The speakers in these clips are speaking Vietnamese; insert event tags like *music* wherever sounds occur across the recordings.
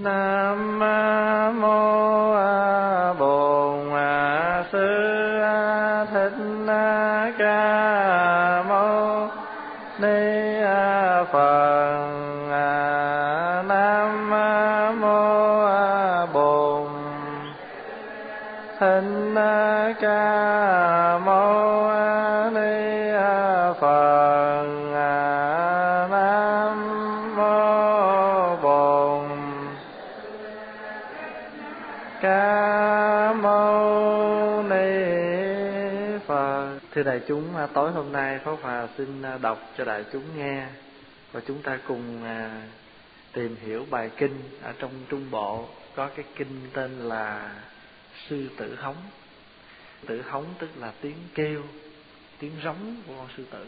nam mô chúng à, tối hôm nay pháp hòa xin à, đọc cho đại chúng nghe và chúng ta cùng à, tìm hiểu bài kinh ở trong trung bộ có cái kinh tên là sư tử hống. Tử hống tức là tiếng kêu, tiếng rống của con sư tử.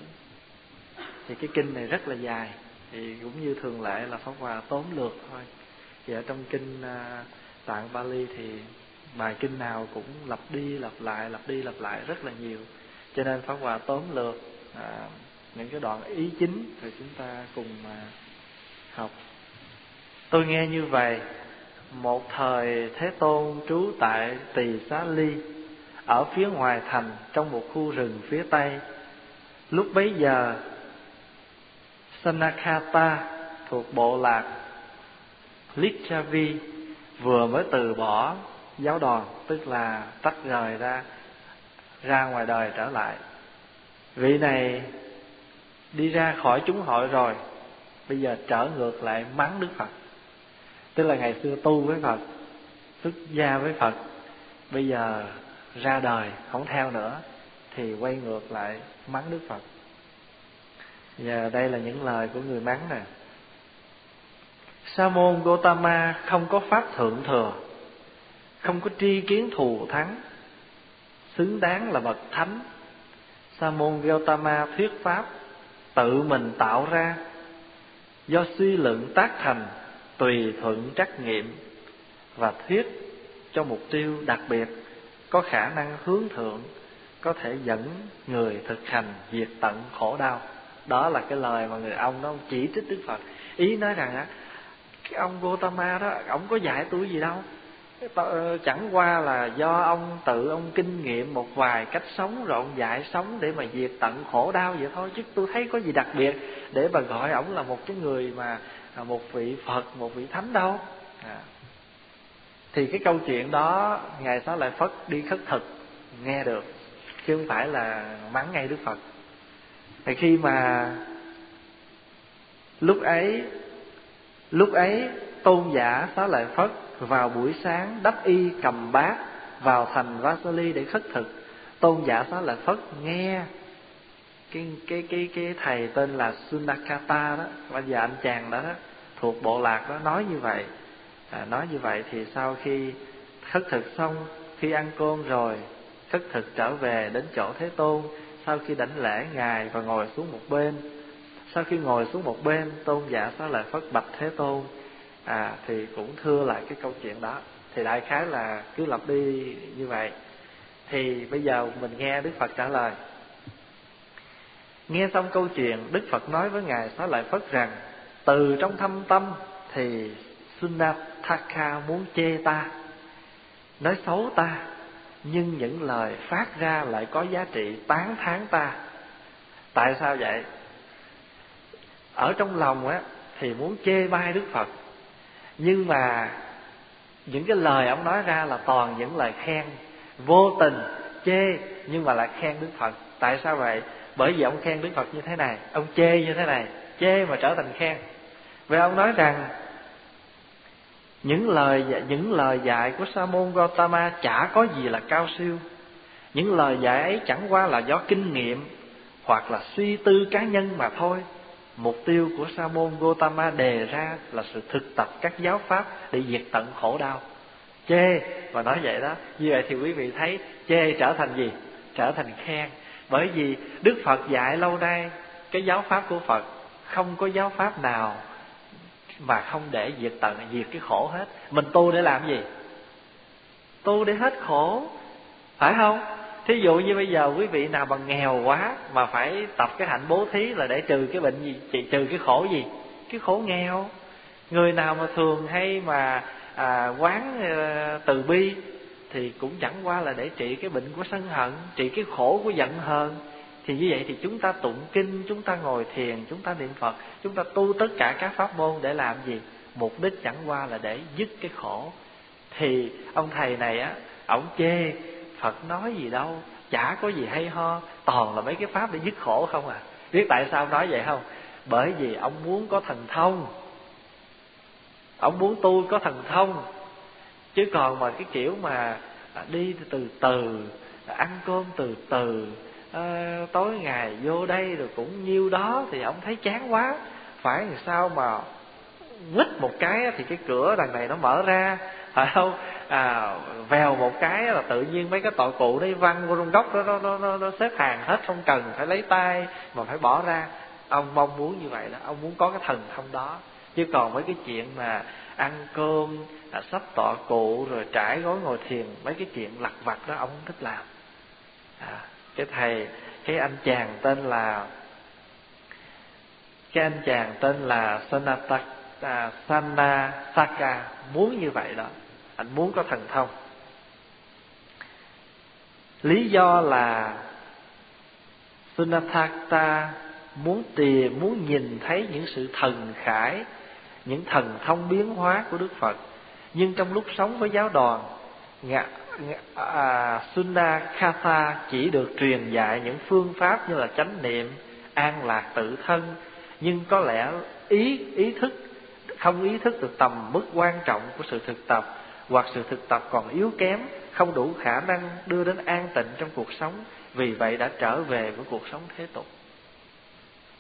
Thì cái kinh này rất là dài, thì cũng như thường lệ là pháp hòa tóm lược thôi. Thì ở trong kinh tạng Bali thì bài kinh nào cũng lặp đi lặp lại, lặp đi lặp lại rất là nhiều cho nên pháp hòa tóm lược à, những cái đoạn ý chính thì chúng ta cùng à, học. Tôi nghe như vậy một thời thế tôn trú tại tỳ xá ly ở phía ngoài thành trong một khu rừng phía tây. Lúc bấy giờ sanakata thuộc bộ lạc Lichavi vừa mới từ bỏ giáo đoàn tức là tách rời ra ra ngoài đời trở lại. Vị này đi ra khỏi chúng hội rồi, bây giờ trở ngược lại mắng đức phật. Tức là ngày xưa tu với phật, xuất gia với phật, bây giờ ra đời không theo nữa, thì quay ngược lại mắng đức phật. Giờ đây là những lời của người mắng nè. Sa môn gotama không có pháp thượng thừa, không có tri kiến thù thắng xứng đáng là bậc thánh. Sa môn gautama thuyết pháp tự mình tạo ra do suy luận tác thành tùy thuận trắc nghiệm và thuyết cho mục tiêu đặc biệt có khả năng hướng thượng, có thể dẫn người thực hành diệt tận khổ đau. Đó là cái lời mà người ông đó chỉ trích đức phật. Ý nói rằng á, cái ông Gotama đó, ông có dạy tôi gì đâu. Ờ, chẳng qua là do ông tự ông kinh nghiệm một vài cách sống rồi ông dạy sống để mà diệt tận khổ đau vậy thôi, chứ tôi thấy có gì đặc biệt để mà gọi ổng là một cái người mà à, một vị phật, một vị thánh đâu à. thì cái câu chuyện đó, ngài xá lại phất đi khất thực, nghe được, chứ không phải là mắng ngay đức phật thì khi mà lúc ấy lúc ấy tôn giả xá lợi phất vào buổi sáng đắp y cầm bát vào thành Vasali để khất thực. Tôn giả xá lợi phất nghe cái cái cái cái thầy tên là Sunakata đó bây giờ anh chàng đó, đó thuộc bộ lạc đó nói như vậy. À, nói như vậy thì sau khi khất thực xong khi ăn cơm rồi khất thực trở về đến chỗ thế tôn. Sau khi đảnh lễ ngài và ngồi xuống một bên sau khi ngồi xuống một bên tôn giả xá lợi phất bạch thế tôn à thì cũng thưa lại cái câu chuyện đó. Thì đại khái là cứ lặp đi như vậy. Thì bây giờ mình nghe đức phật trả lời. Nghe xong câu chuyện, đức phật nói với ngài xá lợi phất rằng, từ trong thâm tâm thì Sunathaka muốn chê ta, nói xấu ta, nhưng những lời phát ra lại có giá trị tán thán ta. Tại sao vậy? Ở trong lòng á, thì muốn chê bai đức phật nhưng mà những cái lời ông nói ra là toàn những lời khen, vô tình, chê, nhưng mà lại khen đức phật. Tại sao vậy? Bởi vì ông khen đức phật như thế này, ông chê như thế này, chê mà trở thành khen. Vì ông nói rằng, những lời những lời dạy của sa môn gotama chả có gì là cao siêu. Những lời dạy ấy chẳng qua là do kinh nghiệm hoặc là suy tư cá nhân mà thôi mục tiêu của sa môn gotama đề ra là sự thực tập các giáo pháp để diệt tận khổ đau. Chê, và nói vậy đó. Như vậy thì quý vị thấy chê trở thành gì? Trở thành khen. Bởi vì đức phật dạy lâu nay, cái giáo pháp của phật, không có giáo pháp nào mà không để diệt tận, diệt cái khổ hết. Mình tu để làm gì? Tu để hết khổ. Phải không? Thí dụ như bây giờ quý vị nào bằng nghèo quá mà phải tập cái hạnh bố thí là để trừ cái bệnh gì trừ cái khổ gì? Cái khổ nghèo. Người nào mà thường hay mà à, quán à, từ bi thì cũng chẳng qua là để trị cái bệnh của sân hận trị cái khổ của giận hờn. Thì như vậy thì chúng ta tụng kinh chúng ta ngồi thiền chúng ta niệm phật chúng ta tu tất cả các pháp môn để làm gì? Mục đích chẳng qua là để dứt cái khổ. Thì ông thầy này á ổng chê phật nói gì đâu chả có gì hay ho toàn là mấy cái pháp để dứt khổ không à. Biết tại sao nói vậy không? Bởi vì ông muốn có thần thông. Ông muốn tu có thần thông. Chứ còn mà cái kiểu mà đi từ từ ăn cơm từ từ à, tối ngày vô đây rồi cũng nhiêu đó thì ông thấy chán quá. Phải làm sao mà quýt một cái thì cái cửa đằng này nó mở ra. Phải không? À, vèo một cái là tự nhiên mấy cái tội cụ đấy văng vô trong góc đó nó, nó, nó, nó xếp hàng hết không cần phải lấy tay mà phải bỏ ra. Ông mong muốn như vậy đó ông muốn có cái thần thông đó. Chứ còn mấy cái chuyện mà ăn cơm à, sắp tọa cụ rồi trải gối ngồi thiền mấy cái chuyện lặt vặt đó ông không thích làm. À, cái thầy cái anh chàng tên là cái anh chàng tên là Sanata à, Sanasaka muốn như vậy đó anh muốn có thần thông. Lý do là Sunatata muốn tìm muốn nhìn thấy những sự thần khải những thần thông biến hóa của Đức Phật. Nhưng trong lúc sống với giáo đoàn ngạ, à, Sunakatha chỉ được truyền dạy những phương pháp như là chánh niệm an lạc tự thân. Nhưng có lẽ ý ý thức không ý thức được tầm mức quan trọng của sự thực tập hoặc sự thực tập còn yếu kém không đủ khả năng đưa đến an tịnh trong cuộc sống vì vậy đã trở về với cuộc sống thế tục.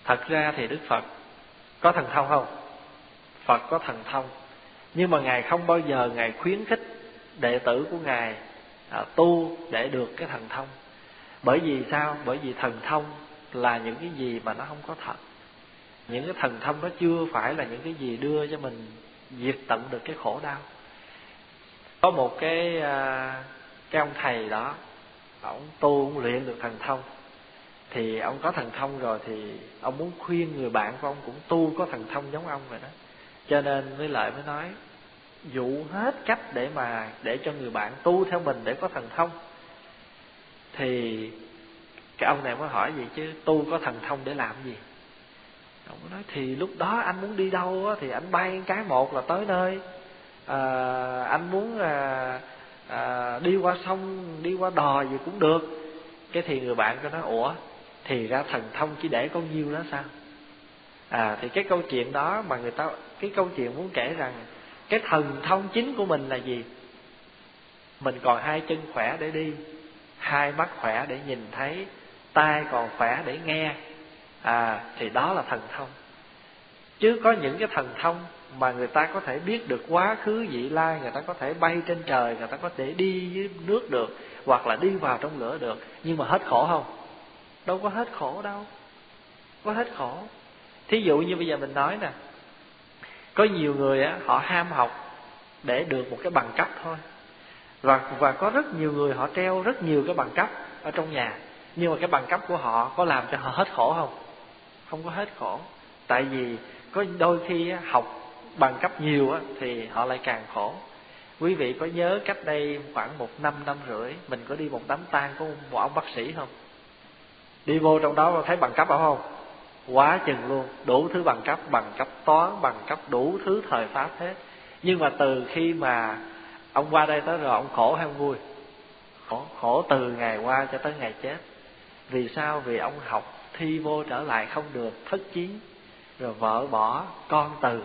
Thật ra thì đức phật có thần thông không? Phật có thần thông. Nhưng mà ngài không bao giờ ngài khuyến khích đệ tử của ngài à, tu để được cái thần thông. Bởi vì sao? Bởi vì thần thông là những cái gì mà nó không có thật. Những cái thần thông nó chưa phải là những cái gì đưa cho mình diệt tận được cái khổ đau có một cái à, cái ông thầy đó ông tu ông luyện được thần thông. Thì ông có thần thông rồi thì ông muốn khuyên người bạn của ông cũng tu có thần thông giống ông vậy đó. Cho nên với lại mới nói dụ hết cách để mà để cho người bạn tu theo mình để có thần thông. Thì cái ông này mới hỏi gì chứ tu có thần thông để làm gì? Ông nói thì lúc đó anh muốn đi đâu á, thì anh bay cái một là tới nơi à, anh muốn à, à, đi qua sông đi qua đò gì cũng được. Cái thì người bạn có nói ủa thì ra thần thông chỉ để con nhiêu đó sao? À thì cái câu chuyện đó mà người ta cái câu chuyện muốn kể rằng cái thần thông chính của mình là gì? Mình còn hai chân khỏe để đi hai mắt khỏe để nhìn thấy tai còn khỏe để nghe. À thì đó là thần thông. Chứ có những cái thần thông mà người ta có thể biết được quá khứ vị lai, người ta có thể bay trên trời, người ta có thể đi dưới nước được, hoặc là đi vào trong lửa được. Nhưng mà hết khổ không? Đâu có hết khổ đâu. Có hết khổ. Thí dụ như bây giờ mình nói nè, có nhiều người á, họ ham học để được một cái bằng cấp thôi. Và và có rất nhiều người họ treo rất nhiều cái bằng cấp ở trong nhà. Nhưng mà cái bằng cấp của họ có làm cho họ hết khổ không? Không có hết khổ. Tại vì có đôi khi học bằng cấp nhiều á, thì họ lại càng khổ. Quý vị có nhớ cách đây khoảng một năm năm rưỡi mình có đi một đám tang của một ông bác sĩ không? Đi vô trong đó thấy bằng cấp không? Quá chừng luôn. Đủ thứ bằng cấp bằng cấp toán bằng cấp đủ thứ thời pháp hết. Nhưng mà từ khi mà ông qua đây tới rồi ông khổ hay ông vui? Khổ khổ từ ngày qua cho tới ngày chết. Vì sao? Vì ông học thi vô trở lại không được thất chí. Rồi vợ bỏ con từ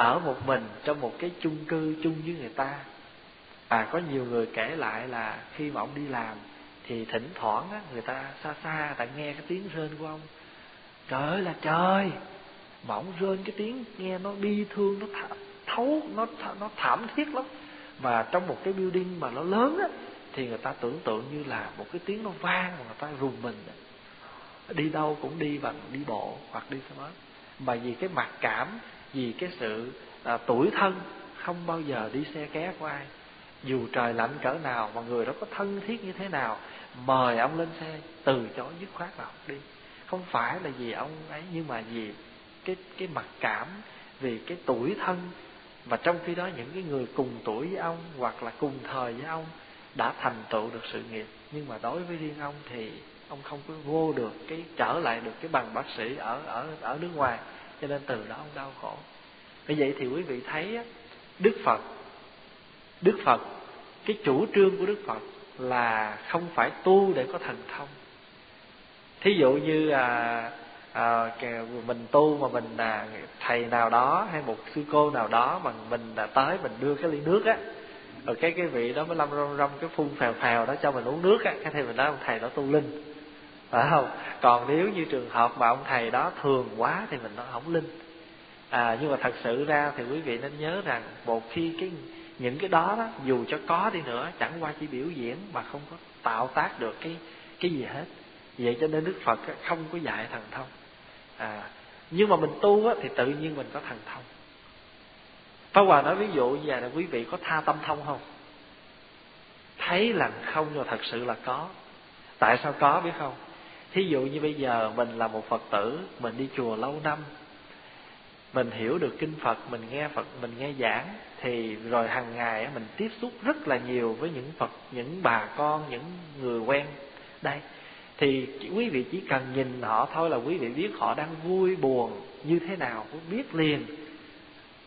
ở một mình trong một cái chung cư chung với người ta. À có nhiều người kể lại là khi mà ông đi làm thì thỉnh thoảng á, người ta xa xa ta nghe cái tiếng rên của ông. Trời ơi là trời mà ông rên cái tiếng nghe nó bi thương nó th- thấu nó nó thảm thiết lắm. Mà trong một cái building mà nó lớn á thì người ta tưởng tượng như là một cái tiếng nó vang mà người ta rùng mình. Đi đâu cũng đi bằng đi bộ hoặc đi xe máy. Mà vì cái mặc cảm vì cái sự à, tuổi thân không bao giờ đi xe ké của ai. Dù trời lạnh cỡ nào mà người đó có thân thiết như thế nào mời ông lên xe từ chối dứt khoát là không đi. Không phải là vì ông ấy nhưng mà vì cái cái mặc cảm vì cái tuổi thân. Và trong khi đó những cái người cùng tuổi với ông hoặc là cùng thời với ông đã thành tựu được sự nghiệp. Nhưng mà đối với riêng ông thì ông không có vô được cái trở lại được cái bằng bác sĩ ở ở ở nước ngoài cho nên từ đó ông đau khổ. Như vậy thì quý vị thấy đức phật đức phật cái chủ trương của đức phật là không phải tu để có thần thông. Thí dụ như à, à, mình tu mà mình là thầy nào đó hay một sư cô nào đó mà mình là tới mình đưa cái ly nước á rồi cái cái vị đó mới lâm rong rong cái phun phèo phèo đó cho mình uống nước á cái thì mình nói ông thầy đó tu linh phải không? Còn nếu như trường hợp mà ông thầy đó thường quá thì mình nó không linh. À nhưng mà thật sự ra thì quý vị nên nhớ rằng một khi cái những cái đó đó dù cho có đi nữa chẳng qua chỉ biểu diễn mà không có tạo tác được cái cái gì hết. Vậy cho nên đức phật không có dạy thần thông. À nhưng mà mình tu á, thì tự nhiên mình có thần thông. Pháp Hòa nói ví dụ như là quý vị có tha tâm thông không? Thấy là không nhưng thật sự là có. Tại sao có biết không? Thí dụ như bây giờ mình là một Phật tử Mình đi chùa lâu năm Mình hiểu được kinh Phật Mình nghe Phật, mình nghe giảng Thì rồi hàng ngày mình tiếp xúc rất là nhiều Với những Phật, những bà con Những người quen. Đây Thì quý vị chỉ cần nhìn họ thôi là quý vị biết họ đang vui buồn Như thế nào cũng biết liền.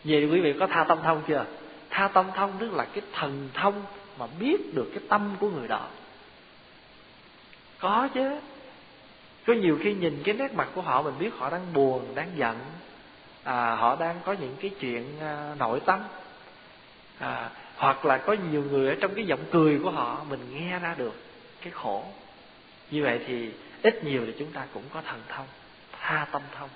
Vậy quý vị có tha tâm thông chưa? Tha tâm thông tức là cái thần thông Mà biết được cái tâm của người đó. Có chứ. Có nhiều khi nhìn cái nét mặt của họ Mình biết họ đang buồn, đang giận. À, Họ đang có những cái chuyện à, nội tâm. À, Hoặc là có nhiều người ở trong cái giọng cười của họ Mình nghe ra được cái khổ. Như vậy thì ít nhiều thì chúng ta cũng có thần thông Tha tâm thông.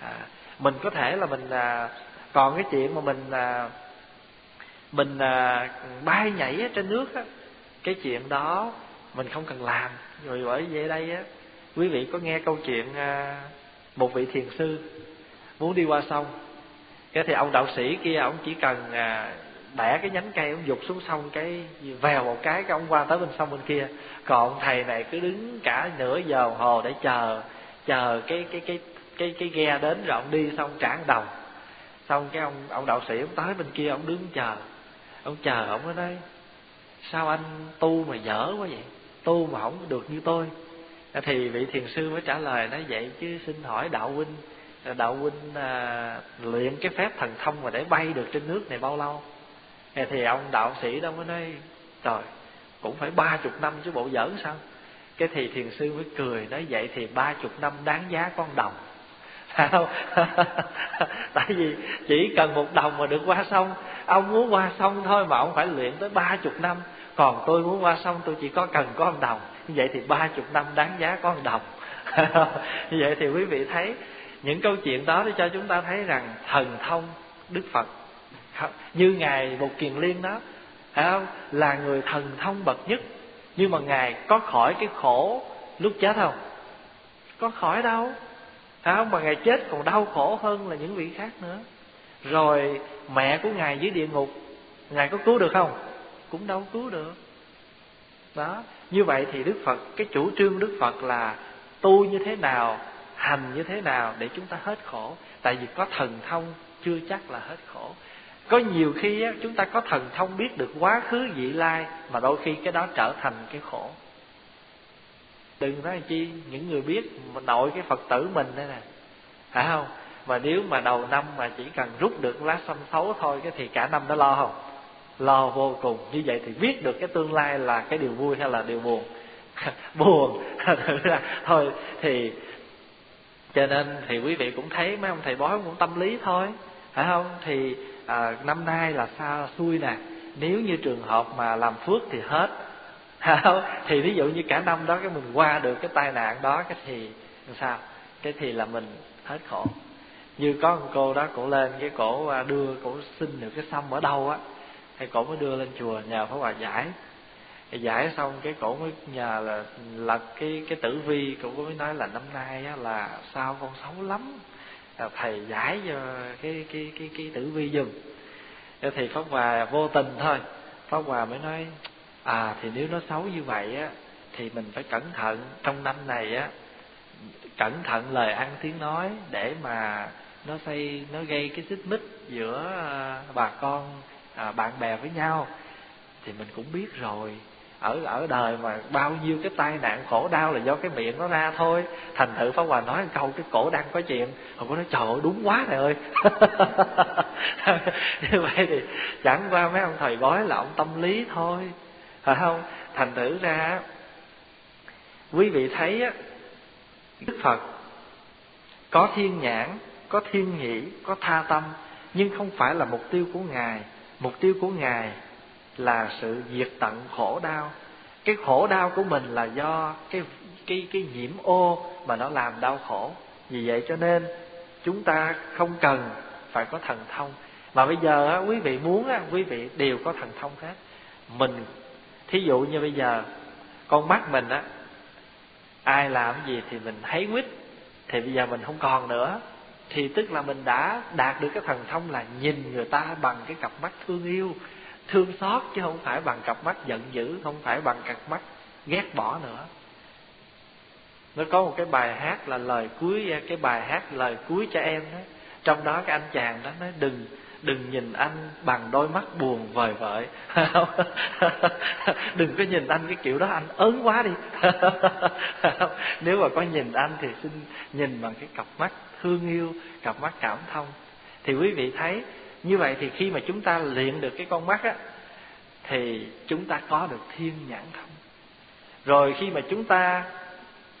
À, Mình có thể là mình à, còn cái chuyện mà mình à, mình à, bay nhảy trên nước á cái chuyện đó mình không cần làm. Rồi bởi vậy đây á quý vị có nghe câu chuyện à, một vị thiền sư muốn đi qua sông? Cái thì ông đạo sĩ kia, ông chỉ cần à, bẻ cái nhánh cây, ông dục xuống sông, cái vèo một cái cái ông qua tới bên sông bên kia. Còn thầy này cứ đứng cả nửa giờ hồ để chờ chờ cái cái cái cái cái ghe đến rồi ông đi xong trả đồng. Xong cái ông ông đạo sĩ ông tới bên kia, ông đứng chờ. Ông chờ, ông ở đây sao anh tu mà dở quá vậy? Tu mà không được như tôi thì vị thiền sư mới trả lời nói vậy chứ xin hỏi đạo huynh à, đạo huynh à, luyện cái phép thần thông mà để bay được trên nước này bao lâu? Thì ông đạo sĩ đó mới nói trời cũng phải ba chục năm chứ bộ giỡn sao? Cái thì thiền sư mới cười nói vậy thì ba chục năm đáng giá con đồng. *laughs* *laughs* Tại vì chỉ cần một đồng mà được qua sông ông muốn qua sông thôi mà ông phải luyện tới ba chục năm còn tôi muốn qua sông, tôi chỉ có cần có một đồng. Như vậy thì ba chục năm đáng giá có một đồng. *laughs* Như vậy thì quý vị thấy, những câu chuyện đó để cho chúng ta thấy rằng thần thông đức phật. Như ngài một kiền liên đó không? Là người thần thông bậc nhất. Nhưng mà ngài có khỏi cái khổ lúc chết không? Có khỏi đâu. Phải không? Mà ngài chết còn đau khổ hơn là những vị khác nữa. Rồi mẹ của ngài dưới địa ngục, ngài có cứu được không? Cũng đâu cứu được. Đó như vậy thì đức phật cái chủ trương đức phật là tu như thế nào hành như thế nào để chúng ta hết khổ. Tại vì có thần thông chưa chắc là hết khổ. Có nhiều khi á, chúng ta có thần thông biết được quá khứ vị lai mà đôi khi cái đó trở thành cái khổ. Đừng nói chi những người biết nội cái phật tử mình đây nè. Phải không? Mà nếu mà đầu năm mà chỉ cần rút được lá xăm xấu thôi cái thì cả năm nó lo không? Lo vô cùng. Như vậy thì biết được cái tương lai là cái điều vui hay là điều buồn? *laughs* Buồn. *laughs* Thôi thì cho nên thì quý vị cũng thấy mấy ông thầy bói cũng tâm lý thôi. Phải không? Thì à, năm nay là sao xui nè. Nếu như trường hợp mà làm phước thì hết. *laughs* Không? thì ví dụ như cả năm đó cái mình qua được cái tai nạn đó cái thì làm sao? Cái thì là mình hết khổ. Như có một cô đó cổ lên cái cổ à, đưa cổ xin được cái xăm ở đâu á cái cổ mới đưa lên chùa nhờ pháp hòa giải. Giải xong cái cổ mới nhờ là lật cái cái tử vi cổ mới nói là năm nay á, là sao con xấu lắm. Thầy giải cho cái cái cái cái tử vi dùm. Thì pháp hòa vô tình thôi. Pháp hòa mới nói à thì nếu nó xấu như vậy á thì mình phải cẩn thận. Trong năm này á cẩn thận lời ăn tiếng nói để mà nó xây nó gây cái xích mích giữa à, bà con à, bạn bè với nhau thì mình cũng biết rồi. Ở ở đời mà bao nhiêu cái tai nạn khổ đau là do cái miệng nó ra thôi. Thành thử pháp hòa nói một câu cái cổ đang có chuyện. Không có nói trời ơi đúng quá thầy ơi. *laughs* Như vậy thì chẳng qua mấy ông thầy gói là ông tâm lý thôi. Phải không? Thành thử ra quý vị thấy á đức phật có thiên nhãn có thiên nhĩ có tha tâm nhưng không phải là mục tiêu của ngài mục tiêu của ngài là sự diệt tận khổ đau. Cái khổ đau của mình là do cái cái cái nhiễm ô mà nó làm đau khổ. Vì vậy cho nên chúng ta không cần phải có thần thông. Mà bây giờ á, quý vị muốn á, quý vị đều có thần thông hết. Mình thí dụ như bây giờ con mắt mình á ai làm gì thì mình thấy quýt thì bây giờ mình không còn nữa thì tức là mình đã đạt được cái thần thông là nhìn người ta bằng cái cặp mắt thương yêu, thương xót chứ không phải bằng cặp mắt giận dữ, không phải bằng cặp mắt ghét bỏ nữa. Nó có một cái bài hát là lời cuối, cái bài hát lời cuối cho em đó. Trong đó cái anh chàng đó nói, đừng đừng nhìn anh bằng đôi mắt buồn vời vợi. *laughs* Đừng có nhìn anh cái kiểu đó, anh ớn quá đi. *laughs* Nếu mà có nhìn anh thì xin nhìn bằng cái cặp mắt thương yêu, cặp mắt cảm thông. Thì quý vị thấy, như vậy thì khi mà chúng ta luyện được cái con mắt á, thì chúng ta có được thiên nhãn thông. Rồi khi mà chúng ta,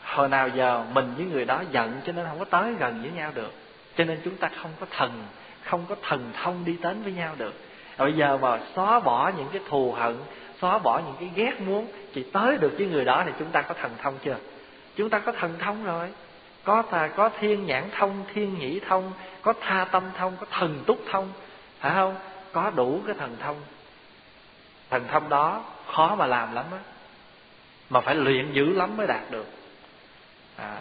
hồi nào giờ mình với người đó giận cho nên không có tới gần với nhau được. Cho nên chúng ta không có thần, không có thần thông đi đến với nhau được. Rồi bây giờ mà xóa bỏ những cái thù hận, xóa bỏ những cái ghét muốn, chỉ tới được với người đó thì chúng ta có thần thông chưa? Chúng ta có thần thông rồi có ta có thiên nhãn thông thiên nhĩ thông có tha tâm thông có thần túc thông. Phải không? Có đủ cái thần thông. Thần thông đó khó mà làm lắm á. Mà phải luyện dữ lắm mới đạt được. À.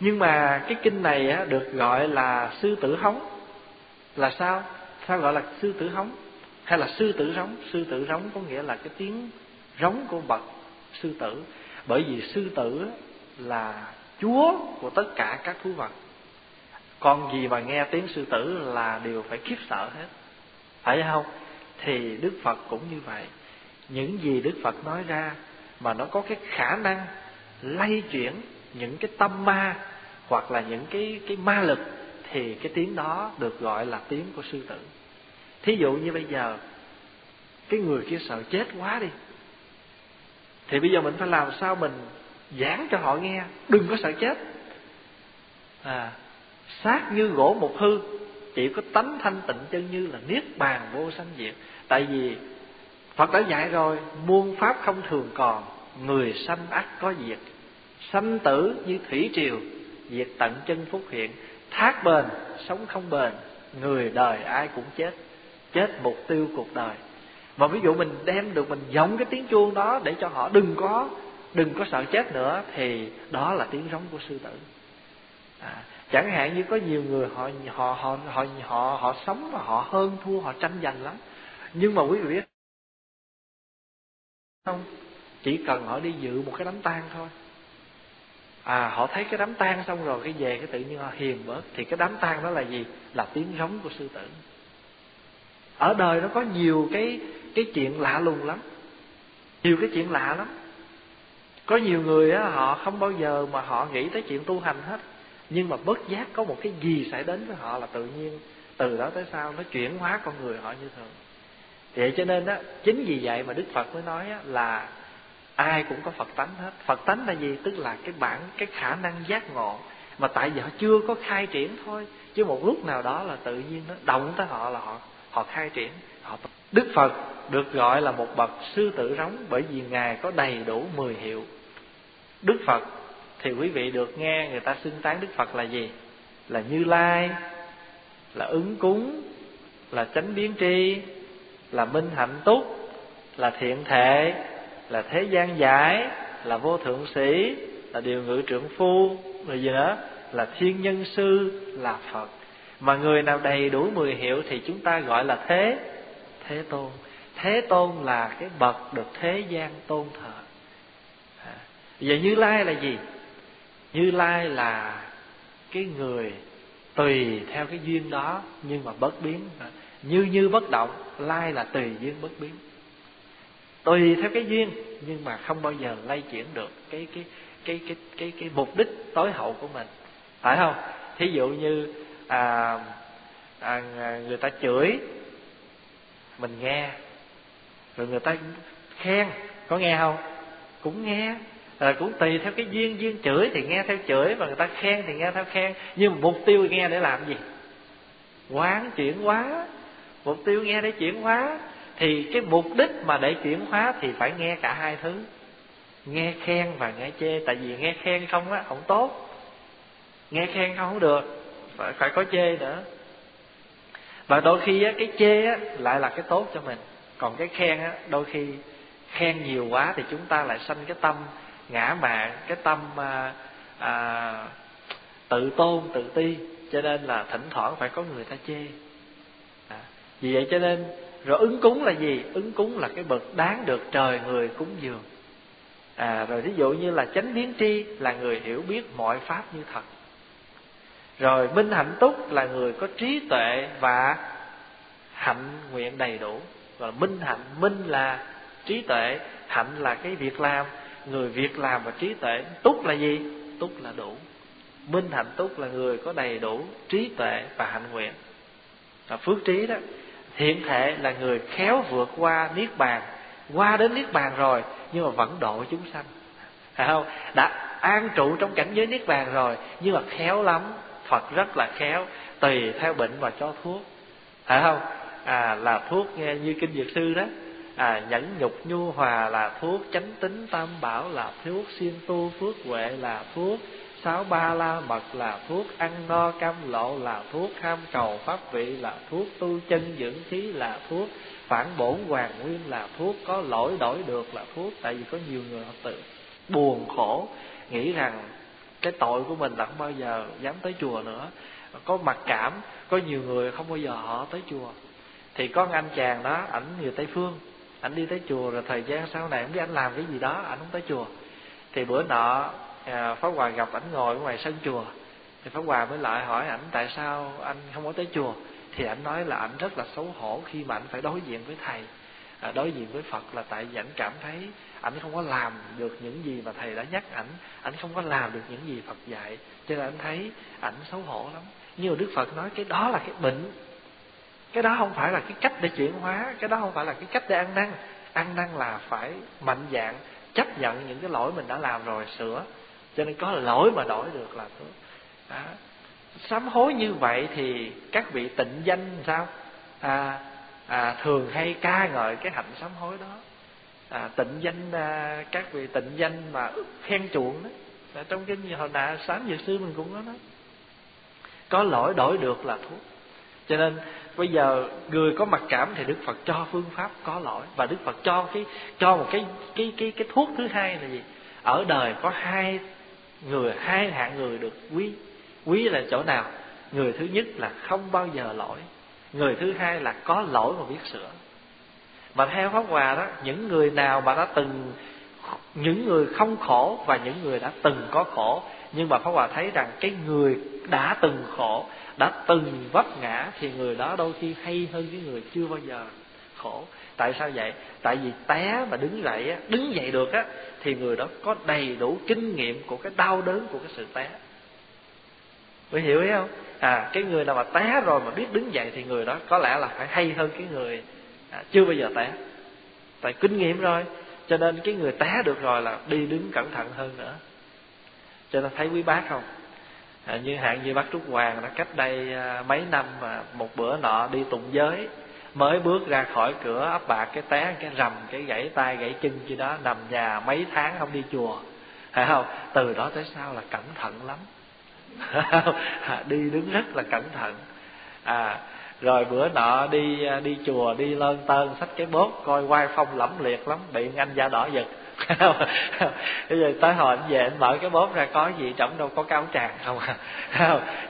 nhưng mà cái kinh này á, được gọi là sư tử hống. Là sao? Sao gọi là sư tử hống? Hay là sư tử rống? Sư tử rống có nghĩa là cái tiếng rống của bậc sư tử. Bởi vì sư tử là chúa của tất cả các thú vật. Con gì mà nghe tiếng sư tử là đều phải khiếp sợ hết. Phải không? Thì đức phật cũng như vậy. Những gì đức phật nói ra mà nó có cái khả năng lay chuyển những cái tâm ma hoặc là những cái cái ma lực thì cái tiếng đó được gọi là tiếng của sư tử. Thí dụ như bây giờ, cái người kia sợ chết quá đi. Thì bây giờ mình phải làm sao mình giảng cho họ nghe, đừng có sợ chết. À xác như gỗ một hư, chỉ có tánh thanh tịnh chân như là niết bàn vô sanh diệt. Tại vì phật đã dạy rồi, muôn pháp không thường còn, người sanh ác có diệt. Sanh tử như thủy triều, diệt tận chân phúc hiện. Thác bền, sống không bền, người đời ai cũng chết. Chết mục tiêu cuộc đời. Mà ví dụ mình đem được, mình giống cái tiếng chuông đó để cho họ đừng có đừng có sợ chết nữa thì đó là tiếng rống của sư tử. À, chẳng hạn như có nhiều người họ họ họ họ họ họ sống mà họ hơn thua họ tranh giành lắm. Nhưng mà quý vị biết không? Chỉ cần họ đi dự một cái đám tang thôi. À họ thấy cái đám tang xong rồi cái về cái tự nhiên họ hiền bớt. Thì cái đám tang đó là gì? Là tiếng rống của sư tử. Ở đời nó có nhiều cái cái chuyện lạ lùng lắm. Nhiều cái chuyện lạ lắm có nhiều người á họ không bao giờ mà họ nghĩ tới chuyện tu hành hết. Nhưng mà bất giác có một cái gì xảy đến với họ là tự nhiên từ đó tới sau nó chuyển hóa con người họ như thường. Vậy cho nên á chính vì vậy mà đức phật mới nói á, là ai cũng có phật tánh hết. Phật tánh là gì? Tức là cái bản cái khả năng giác ngộ. Mà tại vì họ chưa có khai triển thôi chứ một lúc nào đó là tự nhiên nó động tới họ là họ họ khai triển. Họ đức phật được gọi là một bậc sư tử rống bởi vì ngài có đầy đủ mười hiệu đức phật. Thì quý vị được nghe người ta xưng tán đức phật là gì? Là như lai, là ứng cúng, là chánh biến tri, là minh hạnh túc, là thiện thệ là thế gian giải, là vô thượng sĩ, là điều ngự trưởng phu, rồi gì nữa? Là thiên nhân sư, là phật. Mà người nào đầy đủ mười hiệu thì chúng ta gọi là thế thế tôn. Thế tôn là cái bậc được thế gian tôn thờ vậy như lai là gì? Như lai là cái người tùy theo cái duyên đó nhưng mà bất biến. Như như bất động lai là tùy duyên bất biến. Tùy theo cái duyên nhưng mà không bao giờ lay chuyển được cái cái cái cái cái cái mục đích tối hậu của mình. Phải không? Thí dụ như à, à, người ta chửi mình nghe. Rồi người ta khen có nghe không? Cũng nghe à, cũng tùy theo cái duyên duyên chửi thì nghe theo chửi và người ta khen thì nghe theo khen. Nhưng mà mục tiêu nghe để làm gì? Quán chuyển hóa. Mục tiêu nghe để chuyển hóa. Thì cái mục đích mà để chuyển hóa thì phải nghe cả hai thứ. Nghe khen và nghe chê. Tại vì nghe khen không á không tốt. Nghe khen không được phải phải có chê nữa. Và đôi khi á, cái chê á, lại là cái tốt cho mình. Còn cái khen á, đôi khi khen nhiều quá thì chúng ta lại sanh cái tâm ngã mạn cái tâm à, à, tự tôn tự ti cho nên là thỉnh thoảng phải có người ta chê. À, vì vậy cho nên rồi ứng cúng là gì? Ứng cúng là cái bậc đáng được trời người cúng dường. À rồi ví dụ như là chánh biến tri là người hiểu biết mọi pháp như thật. Rồi minh hạnh túc là người có trí tuệ và hạnh nguyện đầy đủ. Và minh hạnh minh là trí tuệ hạnh là cái việc làm người việc làm và trí tuệ túc là gì? Túc là đủ. Minh hạnh túc là người có đầy đủ trí tuệ và hạnh nguyện. Và phước trí đó hiện thể là người khéo vượt qua niết bàn. Qua đến niết bàn rồi, nhưng mà vẫn độ chúng sanh. Phải không? Đã an trụ trong cảnh giới niết bàn rồi, nhưng mà khéo lắm. Phật rất là khéo, tùy theo bệnh mà cho thuốc. Phải không? À là thuốc nghe như kinh dược sư đó à nhẫn nhục nhu hòa là thuốc, chánh tính tam bảo là thuốc siêng tu phước huệ là thuốc, sáu ba la mật là thuốc, ăn no cam lộ là thuốc, ham cầu pháp vị là thuốc, tu chân dưỡng khí là thuốc, phản bổn hoàng nguyên là thuốc, có lỗi đổi được là thuốc, tại vì có nhiều người họ tự buồn khổ, nghĩ rằng cái tội của mình là không bao giờ dám tới chùa nữa. Có mặc cảm, có nhiều người không bao giờ họ tới chùa. Thì có anh chàng đó, ảnh người tây phương anh đi tới chùa rồi thời gian sau này không biết anh làm cái gì đó anh không tới chùa. Thì bữa nọ à, pháp hòa gặp ảnh ngồi ngoài sân chùa. Thì pháp hòa mới lại hỏi ảnh tại sao anh không có tới chùa. Thì ảnh nói là ảnh rất là xấu hổ khi mà ảnh phải đối diện với thầy. À, đối diện với phật là tại vì ảnh cảm thấy ảnh không có làm được những gì mà thầy đã nhắc ảnh. Ảnh không có làm được những gì phật dạy. Cho nên ảnh thấy ảnh xấu hổ lắm. Nhưng mà đức phật nói cái đó là cái bệnh cái đó không phải là cái cách để chuyển hóa cái đó không phải là cái cách để ăn năn. Ăn năn là phải mạnh dạng chấp nhận những cái lỗi mình đã làm rồi sửa. Cho nên có lỗi mà đổi được là tốt. Đó. sám hối như vậy thì các vị tịnh danh sao? À, à, thường hay ca ngợi cái hạnh sám hối đó. À, tịnh danh à, các vị tịnh danh mà khen chuộng đó. À, trong cái hồi nãy sáng dược sư mình cũng nói nói. Có lỗi đổi được là thuốc cho nên, bây giờ người có mặc cảm thì đức phật cho phương pháp có lỗi. Và đức phật cho cái, cho một cái cái cái cái thuốc thứ hai là gì? Ở đời có hai người, hai hạng người được quý. Quý là chỗ nào? Người thứ nhất là không bao giờ lỗi. Người thứ hai là có lỗi mà biết sửa. Mà theo pháp hòa đó, những người nào mà đã từng, những người không khổ và những người đã từng có khổ nhưng mà pháp hòa thấy rằng cái người đã từng khổ đã từng vấp ngã thì người đó đôi khi hay hơn cái người chưa bao giờ khổ. Tại sao vậy? Tại vì té mà đứng dậy đứng dậy được á thì người đó có đầy đủ kinh nghiệm của cái đau đớn của cái sự té. Mới hiểu ý không? À cái người nào mà té rồi mà biết đứng dậy thì người đó có lẽ là phải hay hơn cái người à, chưa bao giờ té. Tại kinh nghiệm rồi cho nên cái người té được rồi là đi đứng cẩn thận hơn nữa cho nên thấy quý bác không? À, như hạn như bác trúc hoàng nó cách đây à, mấy năm mà một bữa nọ đi tụng giới mới bước ra khỏi cửa ấp bạc cái té cái rầm cái gãy tay gãy chân gì đó nằm nhà mấy tháng không đi chùa. Phải không? Từ đó tới sau là cẩn thận lắm. *laughs* Đi đứng rất là cẩn thận. À rồi bữa nọ đi à, đi chùa đi lơn tơn xách cái bốt coi quay phong lẫm liệt lắm bị anh da đỏ giật bây giờ tới hồi anh về anh mở cái bóp ra có gì trong đâu có cái áo tràng không à?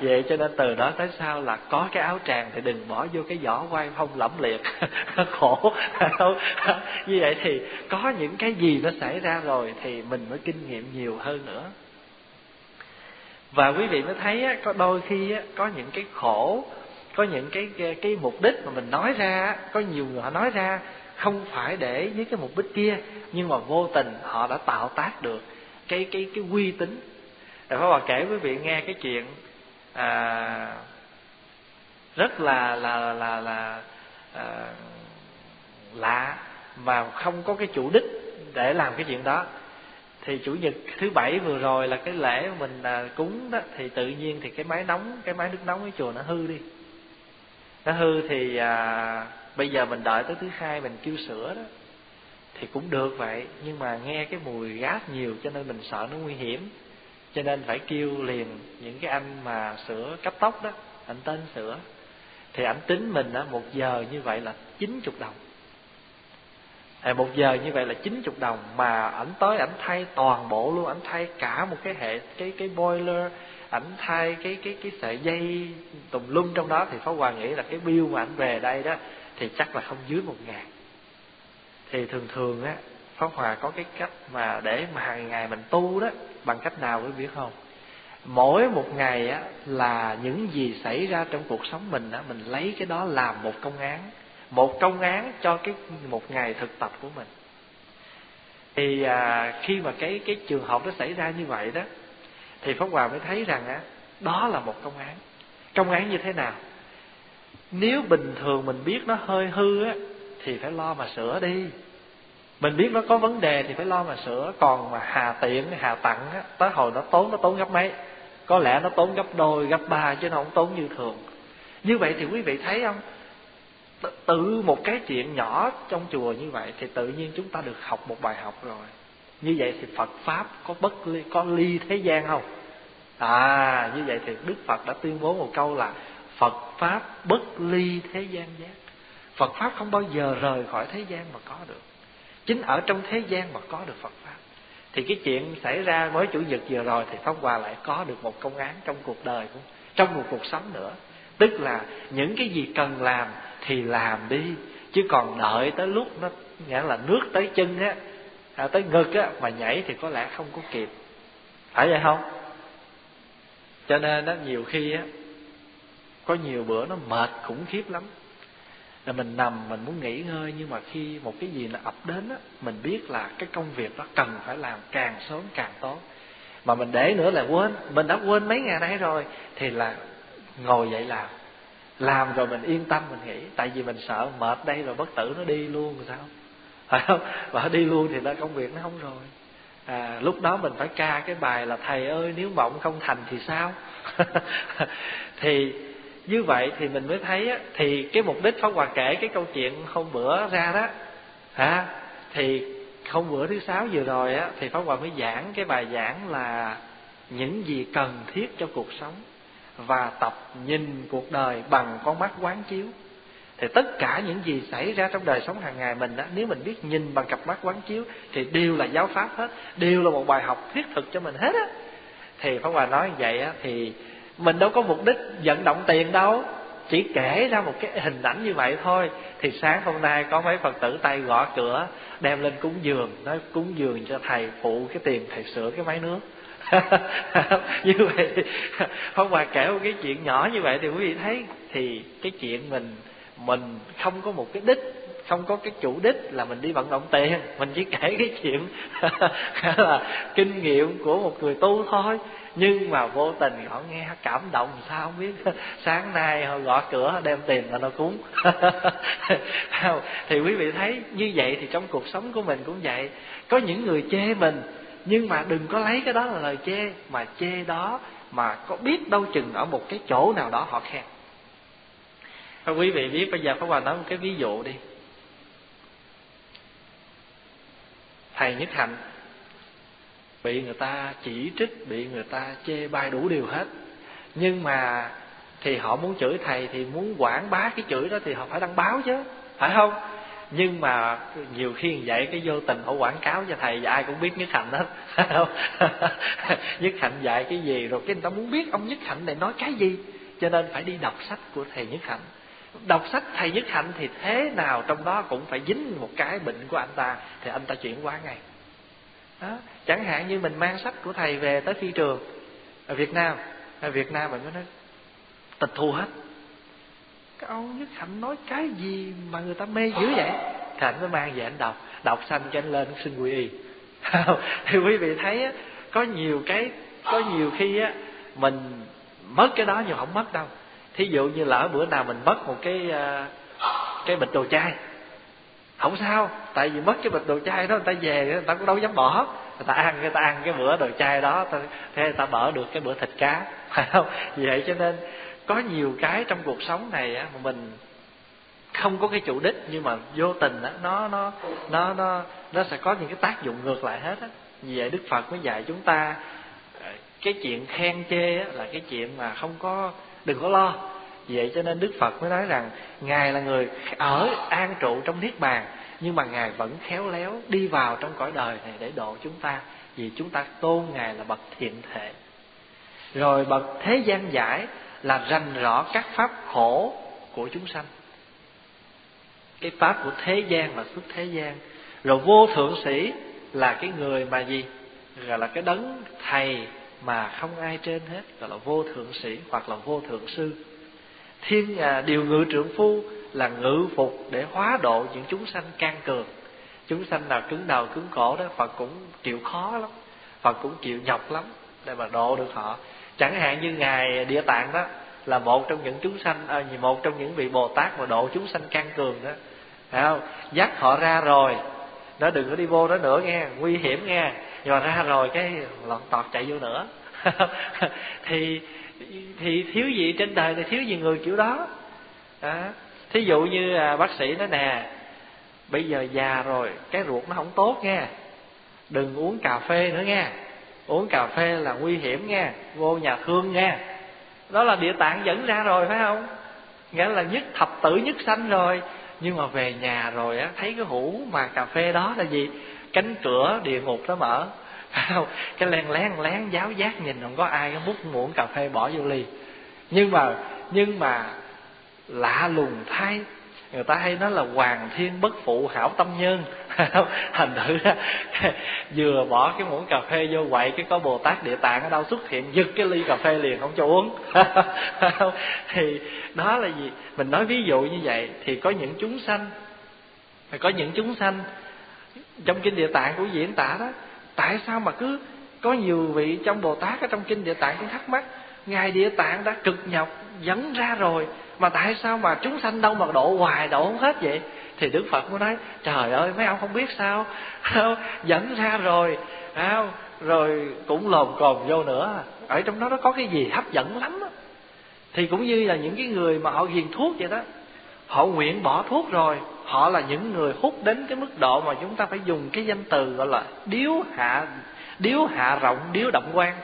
Vậy cho nên từ đó tới sau là có cái áo tràng thì đừng bỏ vô cái vỏ quay phong lẫm liệt. *laughs* Khổ. Không như vậy thì có những cái gì nó xảy ra rồi thì mình mới kinh nghiệm nhiều hơn nữa. Và quý vị mới thấy á, có đôi khi á, có những cái khổ có những cái cái mục đích mà mình nói ra có nhiều người họ nói ra không phải để với cái mục đích kia nhưng mà vô tình họ đã tạo tác được cái cái cái uy tín. Rồi Pháp Hòa kể quý vị nghe cái chuyện à, rất là là là là à, lạ mà không có cái chủ đích để làm cái chuyện đó. Thì chủ nhật thứ bảy vừa rồi là cái lễ mình à, cúng đó thì tự nhiên thì cái máy nóng cái máy nước nóng cái chùa nó hư đi. Nó hư thì à, bây giờ mình đợi tới thứ hai, mình kêu sửa đó, thì cũng được vậy. Nhưng mà nghe cái mùi gas nhiều, cho nên mình sợ nó nguy hiểm. Cho nên phải kêu liền những cái anh mà sửa cấp tốc đó, anh tên sửa thì ảnh tính mình á, một giờ như vậy là chín chục đồng. À một giờ như vậy là chín chục đồng mà ảnh tới, ảnh thay toàn bộ luôn. Ảnh thay cả một cái hệ, cái cái boiler, ảnh thay cái cái cái sợi dây tùm lum trong đó. Thì phó Hòa nghĩ là cái bill mà ảnh về đây đó thì chắc là không dưới một ngàn. Thì thường thường á Pháp Hòa có cái cách mà để mà hàng ngày mình tu đó bằng cách nào quý biết không? Mỗi một ngày á là những gì xảy ra trong cuộc sống mình á mình lấy cái đó làm một công án. Một công án cho cái một ngày thực tập của mình. Thì à, khi mà cái cái trường hợp nó xảy ra như vậy đó thì pháp hòa mới thấy rằng á đó là một công án. Công án như thế nào? Nếu bình thường mình biết nó hơi hư á, thì phải lo mà sửa đi. Mình biết nó có vấn đề thì phải lo mà sửa. Còn mà hà tiện, hà tặng á, tới hồi nó tốn nó tốn gấp mấy? Có lẽ nó tốn gấp đôi, gấp ba chứ nó không tốn như thường. Như vậy thì quý vị thấy không? Tự một cái chuyện nhỏ trong chùa như vậy thì tự nhiên chúng ta được học một bài học rồi. Như vậy thì Phật pháp có bất ly, có ly thế gian không? À như vậy thì Đức Phật đã tuyên bố một câu là Phật pháp bất ly thế gian giác. Phật pháp không bao giờ rời khỏi thế gian mà có được. Chính ở trong thế gian mà có được Phật pháp. Thì cái chuyện xảy ra mới chủ nhật vừa rồi thì pháp hòa lại có được một công án trong cuộc đời cũng trong một cuộc sống nữa. Tức là những cái gì cần làm thì làm đi. Chứ còn đợi tới lúc nó nghĩa là nước tới chân á à, tới ngực á mà nhảy thì có lẽ không có kịp. Phải vậy không? Cho nên nó nhiều khi á có nhiều bữa nó mệt khủng khiếp lắm. Là mình nằm mình muốn nghỉ ngơi nhưng mà khi một cái gì nó ập đến á mình biết là cái công việc đó cần phải làm càng sớm càng tốt. Mà mình để nữa là quên mình đã quên mấy ngày nay rồi thì là ngồi dậy làm. Làm rồi mình yên tâm mình nghĩ tại vì mình sợ mệt đây rồi bất tử nó đi luôn rồi sao? *laughs* Phải không? Và đi luôn thì nó công việc nó không rồi. À, lúc đó mình phải ca cái bài là thầy ơi nếu mộng không thành thì sao? *laughs* Thì như vậy thì mình mới thấy á, thì cái mục đích pháp hòa kể cái câu chuyện hôm bữa ra đó hả? Thì hôm bữa thứ sáu vừa rồi á thì pháp hòa mới giảng cái bài giảng là những gì cần thiết cho cuộc sống và tập nhìn cuộc đời bằng con mắt quán chiếu. Thì tất cả những gì xảy ra trong đời sống hàng ngày mình đó nếu mình biết nhìn bằng cặp mắt quán chiếu thì đều là giáo pháp hết đều là một bài học thiết thực cho mình hết á. Thì pháp hòa nói vậy á thì mình đâu có mục đích vận động tiền đâu. Chỉ kể ra một cái hình ảnh như vậy thôi. Thì sáng hôm nay có mấy phật tử tay gõ cửa, đem lên cúng dường, nói cúng dường cho thầy phụ cái tiền, thầy sửa cái máy nước. *laughs* Như vậy không qua kể một cái chuyện nhỏ như vậy thì quý vị thấy, thì cái chuyện mình mình không có một cái đích, không có cái chủ đích là mình đi vận động tiền. Mình chỉ kể cái chuyện *laughs* là kinh nghiệm của một người tu thôi nhưng mà vô tình họ nghe cảm động sao không biết. *laughs* Sáng nay họ gõ cửa đem tiền là nó cúng. *laughs* Thì quý vị thấy, như vậy thì trong cuộc sống của mình cũng vậy. Có những người chê mình, nhưng mà đừng có lấy cái đó là lời chê. Mà chê đó mà có biết đâu chừng ở một cái chỗ nào đó họ khen. Thôi quý vị biết, bây giờ Pháp Hòa nói một cái ví dụ đi. Thầy Nhất Hạnh Bị người ta chỉ trích, Bị người ta chê bai đủ điều hết. Nhưng mà Thì họ muốn chửi thầy Thì muốn quảng bá cái chửi đó Thì họ phải đăng báo chứ, Phải không? Nhưng mà nhiều khi vậy cái vô tình họ quảng cáo cho thầy và ai cũng biết nhất hạnh hết. *laughs* Nhất hạnh dạy cái gì rồi cái người ta muốn biết ông nhất hạnh này nói cái gì, cho nên phải đi đọc sách của thầy nhất hạnh. Đọc sách thầy nhất hạnh thì thế nào trong đó cũng phải dính một cái bệnh của anh ta, thì anh ta chuyển qua ngay đó. chẳng hạn như mình mang sách của thầy về tới phi trường ở Việt Nam ở Việt Nam mình mới nói tịch thu hết. Cái ông Nhất Hạnh nói cái gì mà người ta mê dữ vậy? Thì anh mới mang về anh đọc đọc xong cho anh lên xin quy y. *laughs* Thì quý vị thấy á, có nhiều cái có nhiều khi á mình mất cái đó nhưng không mất đâu. Thí dụ như lỡ bữa nào mình mất một cái ờ, cái bịch đồ chai không sao tại vì mất cái bịch đồ chai đó người ta về người ta cũng đâu dám bỏ. Người ta ăn người ta ăn cái bữa đồ chai đó thế người ta mở được cái bữa thịt cá. *laughs* Phải không? Vì vậy cho nên có nhiều cái trong cuộc sống này á mà mình không có cái chủ đích nhưng mà vô tình á nó nó nó nó nó sẽ có những cái tác dụng ngược lại hết á. Vì vậy đức phật mới dạy chúng ta ờ, cái chuyện khen chê á, là cái chuyện mà không có đừng có lo vậy cho nên đức phật mới nói rằng, ngài là người ở an trụ trong niết bàn, nhưng mà ngài vẫn khéo léo đi vào trong cõi đời này để độ chúng ta, vì chúng ta tôn ngài là bậc thiện thể. Rồi bậc thế gian giải là rành rõ các pháp khổ của chúng sanh. Cái pháp của thế gian và xuất thế gian. Rồi vô thượng sĩ là cái người mà gì? Gọi là cái đấng thầy mà không ai trên hết, gọi là vô thượng sĩ hoặc là vô thượng sư thiên à, điều ngự trưởng phu là ngự phục để hóa độ những chúng sanh can cường. Chúng sanh nào cứng đầu cứng cổ đó phật cũng chịu khó lắm phật cũng chịu nhọc lắm để mà độ được họ. Chẳng hạn như ngài địa tạng đó là một trong những chúng sanh à, một trong những vị bồ tát mà độ chúng sanh can cường đó. Phải không? Dắt họ ra rồi. Nó đừng có đi vô đó nữa nghe nguy hiểm nghe. Nhưng mà ra rồi cái lọn tọt chạy vô nữa. *laughs* Thì thì thiếu gì trên đời này thiếu gì người kiểu đó. À, thí dụ như à, bác sĩ nói nè bây giờ già rồi cái ruột nó không tốt nghe đừng uống cà phê nữa nghe uống cà phê là nguy hiểm nghe vô nhà thương nghe đó là địa tạng dẫn ra rồi phải không? Nghĩa là nhất thập tử nhất sanh rồi. Nhưng mà về nhà rồi á thấy cái hũ mà cà phê đó là gì? Cánh cửa địa ngục nó mở không cái len lén lén giáo giác nhìn không có ai, cái múc muỗng cà phê bỏ vô ly. Nhưng mà nhưng mà lạ lùng thay người ta hay nói là hoàng thiên bất phụ hảo tâm nhân. *laughs* Thành thử ra, *laughs* vừa bỏ cái muỗng cà phê vô quậy, cái có bồ tát địa tạng ở đâu xuất hiện, giật cái ly cà phê liền không cho uống. *laughs* Thì đó là gì? Mình nói ví dụ như vậy thì có những chúng sanh, có những chúng sanh trong kinh địa tạng của diễn tả đó tại sao mà cứ có nhiều vị trong bồ tát ở trong kinh địa tạng cũng thắc mắc ngài địa tạng đã cực nhọc dẫn ra rồi, mà tại sao mà chúng sanh đâu mà độ hoài, độ không hết vậy thì đức phật mới nói, trời ơi, mấy ông không biết sao *laughs* dẫn ra rồi không? rồi cũng lồn cồm vô nữa ở trong đó nó có cái gì hấp dẫn lắm đó. thì cũng như là những cái người mà họ ghiền thuốc vậy đó, họ nguyện bỏ thuốc rồi họ là những người hút đến cái mức độ mà chúng ta phải dùng cái danh từ gọi là điếu hạ điếu hạ rộng, điếu động quan.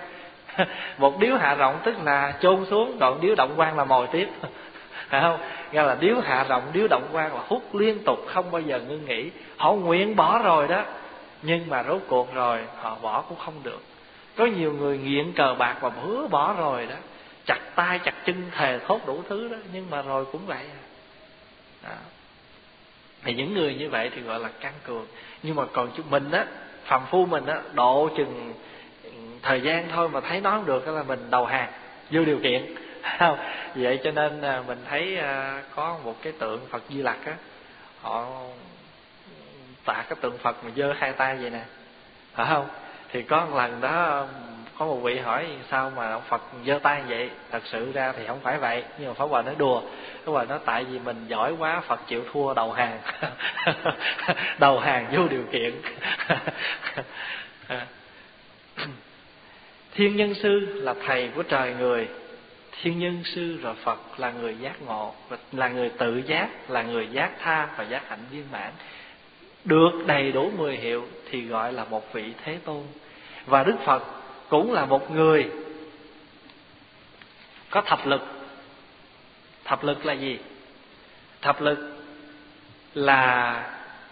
*laughs* Một điếu hạ rộng tức là chôn xuống, còn điếu động quan là mồi tiếp. *laughs* Phải không? Nghe là điếu hạ rộng, điếu động quan là hút liên tục, không bao giờ ngưng nghỉ. Họ nguyện bỏ rồi đó, nhưng mà rốt cuộc rồi, họ bỏ cũng không được. Có nhiều người nghiện cờ bạc và hứa bỏ rồi đó. Chặt tay, chặt chân, thề thốt đủ thứ đó, nhưng mà rồi cũng vậy à. Đó thì những người như vậy thì gọi là căn cường. Nhưng mà còn chúng mình á, phàm phu mình á, độ chừng ừ, thời gian thôi mà thấy nó không được là mình đầu hàng, vô điều kiện. *laughs* Không? Vậy cho nên à, mình thấy à, có một cái tượng phật di lặc á, họ tạ cái tượng phật mà giơ hai tay vậy nè. Phải không? Thì có một lần đó có một vị hỏi, sao mà ông Phật giơ tay vậy? Thật sự ra thì không phải vậy, nhưng mà Pháp Hòa nói đùa. Pháp Hòa nói, tại vì mình giỏi quá, Phật chịu thua đầu hàng. *laughs* Đầu hàng vô điều kiện. *laughs* Thiên nhân sư là thầy của trời người. Thiên nhân sư rồi phật là người giác ngộ, là người tự giác, là người giác tha và giác hạnh viên mãn. Được đầy đủ mười hiệu thì gọi là một vị thế tôn. Và đức phật cũng là một người có thập lực. Thập lực là gì? Thập lực là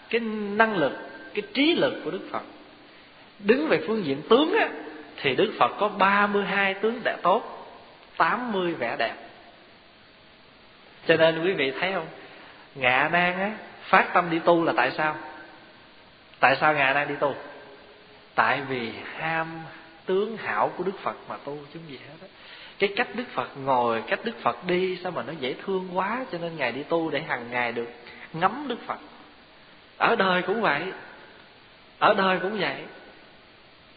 cái năng lực, cái trí lực của đức phật. Đứng về phương diện tướng á, thì đức phật có 32 tướng đã tốt 80 vẻ đẹp. Cho nên quý vị thấy không? Ngạ nan á, phát tâm đi tu là tại sao? Tại sao ngạ nan đi tu? Tại vì ham tướng hảo của đức phật mà tu, chứ gì hết á. Cái cách đức phật ngồi, cách đức phật đi, sao mà nó dễ thương quá, cho nên ngài đi tu để hàng ngày được ngắm đức phật. Ở đời cũng vậy. Ở đời cũng vậy.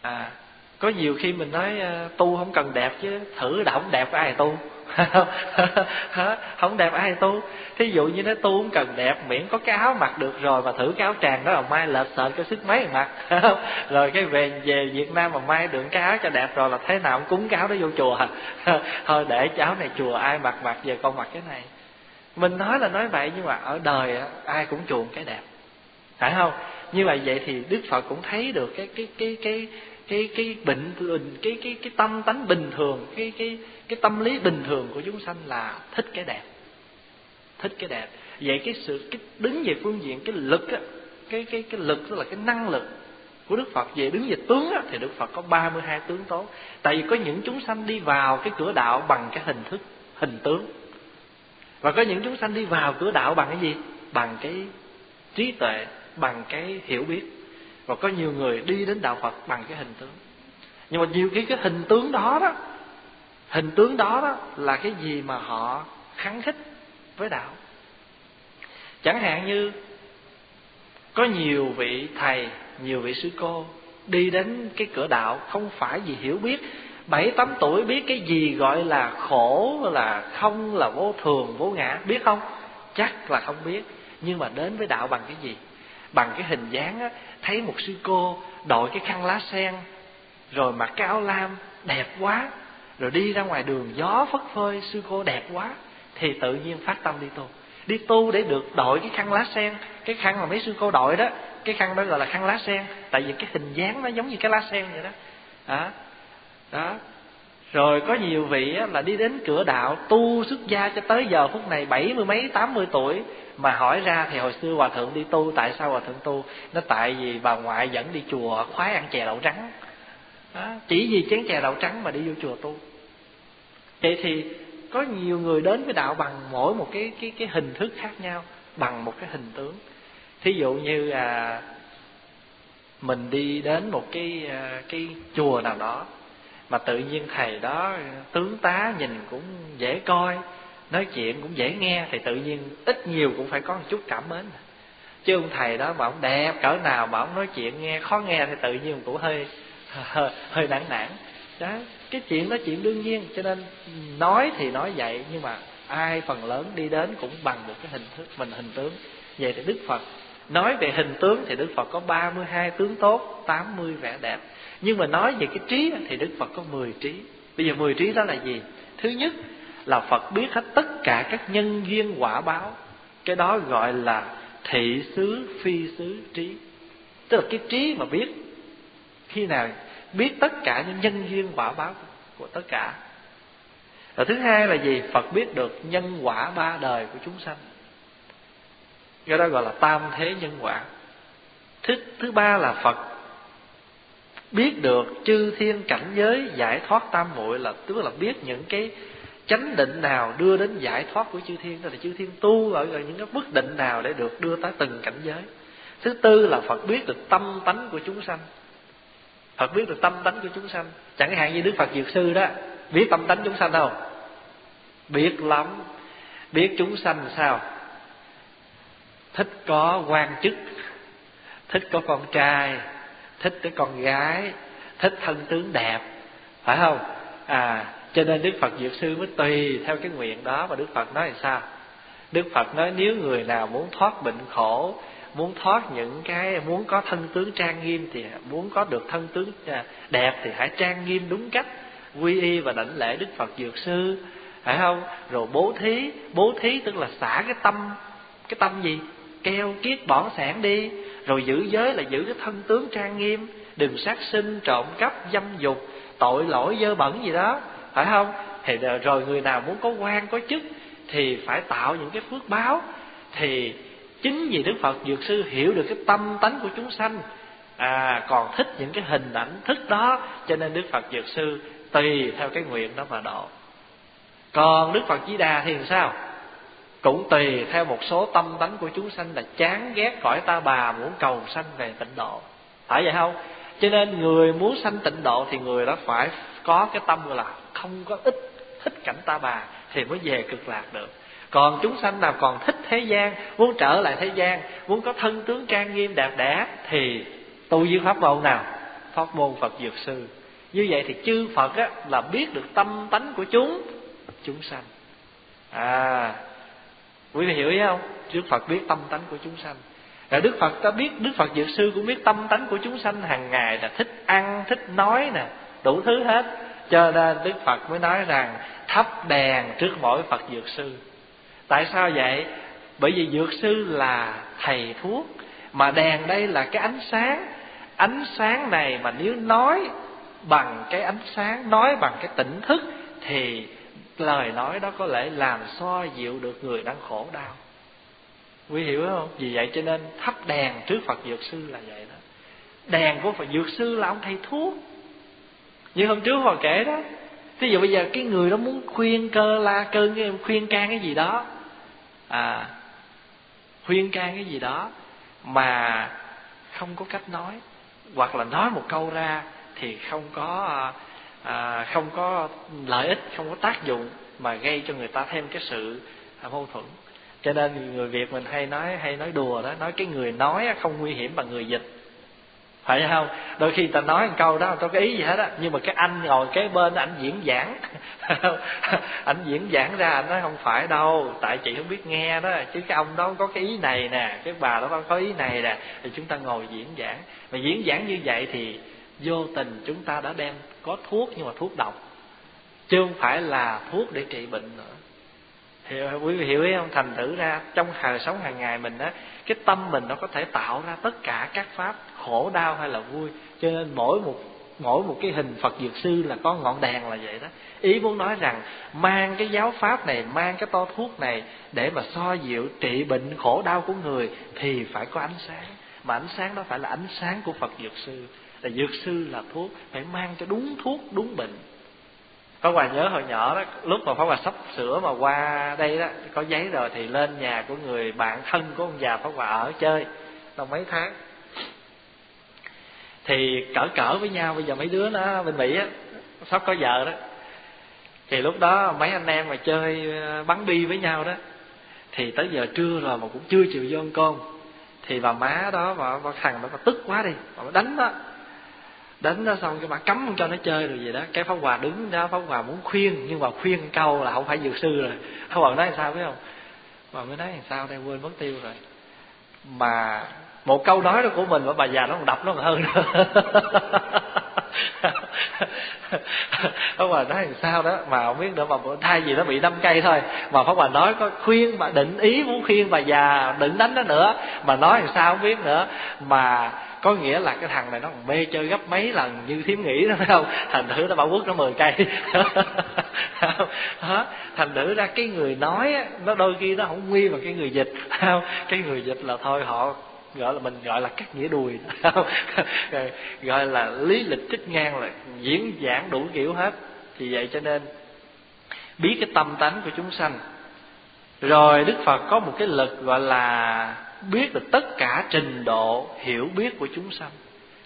À có nhiều khi mình nói ờ, tu không cần đẹp chứ, thử đã không đẹp ai tu. *laughs* không đẹp ai tu. Thí dụ như nó tu cũng cần đẹp, miễn có cái áo mặc được rồi mà thử cái áo tràng đó là mai lệch sệt cái sức mấy mặc. *laughs* Rồi cái về về việt nam mà mai được cái áo cho đẹp rồi là thế nào cũng cúng cái áo đó vô chùa. *laughs* Thôi để cháu này chùa, ai mặc mặc, giờ con mặc cái này. Mình nói là nói vậy nhưng mà ở đời ai cũng chuộng cái đẹp. Phải không? Như vậy vậy thì đức phật cũng thấy được cái cái cái cái cái cái bệnh bình cái cái cái tâm tánh bình thường cái cái cái tâm lý bình thường của chúng sanh là thích cái đẹp thích cái đẹp vậy cái sự cái đứng về phương diện cái lực á cái cái cái lực tức là cái năng lực của Đức Phật về đứng về tướng á, thì Đức Phật có 32 tướng tốt. Tại vì có những chúng sanh đi vào cái cửa đạo bằng cái hình thức, hình tướng. Và có những chúng sanh đi vào cửa đạo bằng cái gì? Bằng cái trí tuệ, bằng cái hiểu biết và có nhiều người đi đến đạo phật bằng cái hình tướng. Nhưng mà nhiều khi cái hình tướng đó đó, hình tướng đó đó là cái gì mà họ kháng khích với đạo. Chẳng hạn như, có nhiều vị thầy, nhiều vị sư cô đi đến cái cửa đạo không phải vì hiểu biết, bảy tám tuổi biết cái gì gọi là khổ, là không, là vô thường, vô ngã, biết không? Chắc là không biết. Nhưng mà đến với đạo bằng cái gì? Bằng cái hình dáng á, thấy một sư cô đội cái khăn lá sen rồi mặc cái áo lam đẹp quá rồi đi ra ngoài đường gió phất phơi sư cô đẹp quá thì tự nhiên phát tâm đi tu. Đi tu để được đội cái khăn lá sen cái khăn mà mấy sư cô đội đó cái khăn đó gọi là khăn lá sen tại vì cái hình dáng nó giống như cái lá sen vậy đó. Đó, đó rồi có nhiều vị á, là đi đến cửa đạo tu xuất gia cho tới giờ phút này bảy mươi mấy tám mươi tuổi mà hỏi ra thì hồi xưa hòa thượng đi tu tại sao hòa thượng tu? Nó tại vì bà ngoại dẫn đi chùa khoái ăn chè đậu trắng. Đó. chỉ vì chén chè đậu trắng mà đi vô chùa tu. Vậy thì có nhiều người đến với đạo bằng mỗi một cái cái cái hình thức khác nhau bằng một cái hình tướng. Thí dụ như à, mình đi đến một cái à, cái chùa nào đó mà tự nhiên thầy đó tướng tá nhìn cũng dễ coi nói chuyện cũng dễ nghe thì tự nhiên ít nhiều cũng phải có một chút cảm mến. Chứ ông thầy đó mà ông đẹp cỡ nào mà ông nói chuyện nghe khó nghe thì tự nhiên cũng hơi hơi, hơi nản nản. Đó cái chuyện đó chuyện đương nhiên cho nên nói thì nói vậy nhưng mà ai phần lớn đi đến cũng bằng một cái hình thức mình hình tướng. Vậy thì đức phật nói về hình tướng thì đức phật có 32 tướng tốt 80 vẻ đẹp. Nhưng mà nói về cái trí thì đức phật có 10 trí. Bây giờ 10 trí đó là gì? Thứ nhất là Phật biết hết tất cả các nhân duyên quả báo. Cái đó gọi là thị xứ, phi xứ trí. Tức là cái trí mà biết khi nào, biết tất cả những nhân duyên quả báo của tất cả. Và thứ hai là gì? Phật biết được nhân quả ba đời của chúng sanh cái đó gọi là tam thế nhân quả. Thứ thứ ba là Phật. Biết được chư thiên cảnh giới giải thoát tam muội là, tức là biết những cái chánh định nào đưa đến giải thoát của chư thiên. Đó là chư thiên tu ở những cái bất định nào để được đưa tới từng cảnh giới. Thứ tư là phật biết được tâm tánh của chúng sanh. Phật biết được tâm tánh của chúng sanh. Chẳng hạn như đức phật dược sư đó, biết tâm tánh chúng sanh không? Biết lắm. Biết chúng sanh sao? Thích có quan chức, thích có con trai, thích cái con gái, thích thân tướng đẹp, phải không? À cho nên đức phật diệu sư mới tùy theo cái nguyện đó và đức phật nói là sao? Đức phật nói nếu người nào muốn thoát bệnh khổ, muốn thoát những cái, muốn có thân tướng trang nghiêm thì muốn có được thân tướng à, đẹp thì hãy trang nghiêm đúng cách, quy y và đảnh lễ đức phật dược sư, phải không? Rồi bố thí bố thí tức là xả cái tâm cái tâm gì? Keo kiết bỏng sản đi, rồi giữ giới là giữ cái thân tướng trang nghiêm, đừng sát sinh, trộm cắp, dâm dục, tội lỗi dơ bẩn gì đó, phải không? Thì rồi người nào muốn có quan, có chức thì phải tạo những cái phước báo. Thì chính vì đức phật dược sư hiểu được cái tâm tánh của chúng sanh à còn thích những cái hình ảnh thức đó, cho nên đức phật dược sư tùy theo cái nguyện đó mà độ. Còn đức phật di đà thì làm sao? Cũng tùy theo một số tâm tánh của chúng sanh là chán ghét cõi ta bà muốn cầu sanh về tịnh độ. Phải vậy không? Cho nên người muốn sanh tịnh độ thì người đó phải có cái tâm gọi là không có ít thích cảnh ta bà thì mới về cực lạc được. Còn chúng sanh nào còn thích thế gian muốn trở lại thế gian muốn có thân tướng trang nghiêm đẹp đẽ thì tu với pháp môn nào? Pháp môn phật dược sư. Như vậy thì chư phật á, là biết được tâm tánh của chúng chúng sanh. À quý vị hiểu ý không? Đức phật biết tâm tánh của chúng sanh. Rồi đức phật ta biết, đức phật dược sư cũng biết tâm tánh của chúng sanh hàng ngày là thích ăn, thích nói nè, đủ thứ hết. Cho nên đức phật mới nói rằng, thắp đèn trước mỗi phật dược sư. Tại sao vậy? Bởi vì dược sư là thầy thuốc, mà đèn đây là cái ánh sáng. Ánh sáng này mà nếu nói bằng cái ánh sáng, nói bằng cái tỉnh thức thì lời nói đó có lẽ làm xoa dịu được người đang khổ đau. Quý hiểu không? Vì vậy cho nên thắp đèn trước phật dược sư là vậy đó. Đèn của phật dược sư là ông thầy thuốc. Như hôm trước họ kể đó, thí dụ bây giờ cái người đó muốn khuyên cơ la cơn khuyên can cái gì đó à khuyên can cái gì đó mà không có cách nói, hoặc là nói một câu ra thì không có à, à, không có lợi ích không có tác dụng mà gây cho người ta thêm cái sự à, mâu thuẫn. Cho nên người việt mình hay nói hay nói đùa đó nói cái người nói không nguy hiểm bằng người dịch. Phải không? Đôi khi ta nói một câu đó không có cái ý gì hết á nhưng mà cái anh ngồi kế bên anh diễn giảng. *laughs* Anh diễn giảng ra anh nói không phải đâu tại chị không biết nghe đó chứ cái ông đó có cái ý này nè cái bà đó có ý này nè thì chúng ta ngồi diễn giảng. Mà diễn giảng như vậy thì vô tình chúng ta đã đem có thuốc nhưng mà thuốc độc, chứ không phải là thuốc để trị bệnh nữa. Hiểu, quý vị hiểu ý không thành thử ra, trong đời sống hàng ngày mình á, cái tâm mình nó có thể tạo ra tất cả các pháp khổ đau hay là vui. Cho nên mỗi một mỗi một cái hình phật dược sư là có ngọn đèn là vậy đó. Ý muốn nói rằng, mang cái giáo pháp này, mang cái to thuốc này để mà so dịu, trị bệnh khổ đau của người thì phải có ánh sáng. Mà ánh sáng đó phải là ánh sáng của phật dược sư là dược sư là thuốc phải mang cho đúng thuốc đúng bệnh. Pháp Hòa nhớ hồi nhỏ đó Lúc mà Pháp Hòa sắp sửa mà qua đây đó Có giấy rồi thì lên nhà của người bạn thân của ông già Pháp Hòa ở chơi Là mấy tháng. Thì cỡ cỡ với nhau Bây giờ mấy đứa nó bên Mỹ á Sắp có vợ đó. Thì lúc đó mấy anh em mà chơi ờ, bắn bi với nhau đó Thì tới giờ trưa rồi mà cũng chưa chịu vô ăn cơm Thì bà má đó bà, bà thằng đó bà tức quá đi Bà đánh đó đánh nó xong cái bà cấm không cho nó chơi rồi gì đó. Cái pháp hòa đứng đó, pháp hòa muốn khuyên, nhưng mà khuyên câu là không phải dược sư rồi. Pháp hòa nói làm sao biết không? Mà mới nói làm sao đây, quên mất tiêu rồi. Mà một câu nói đó của mình mà bà già nó còn đập nó còn hơn nữa. *laughs* Pháp Hòa nói làm sao đó, mà không biết nữa, mà thay gì nó bị đâm cây thôi, mà Pháp Hòa nói có khuyên mà định ý muốn khuyên bà già đừng đánh nó nữa, mà nói làm sao không biết nữa. Mà có nghĩa là cái thằng này nó còn mê chơi gấp mấy lần như thiếm nghĩ đó, phải không? Thành thử nó bảo quất nó mười cây. Thành thử ra cái người nói nó đôi khi nó không nguy vào cái người dịch không? Cái người dịch là thôi họ gọi là mình gọi là cắt nghĩa đùi gọi là lý lịch trích ngang, là diễn giảng đủ kiểu hết. Thì vậy cho nên, biết cái tâm tánh của chúng sanh. Rồi đức phật có một cái lực gọi là biết được tất cả trình độ hiểu biết của chúng sanh.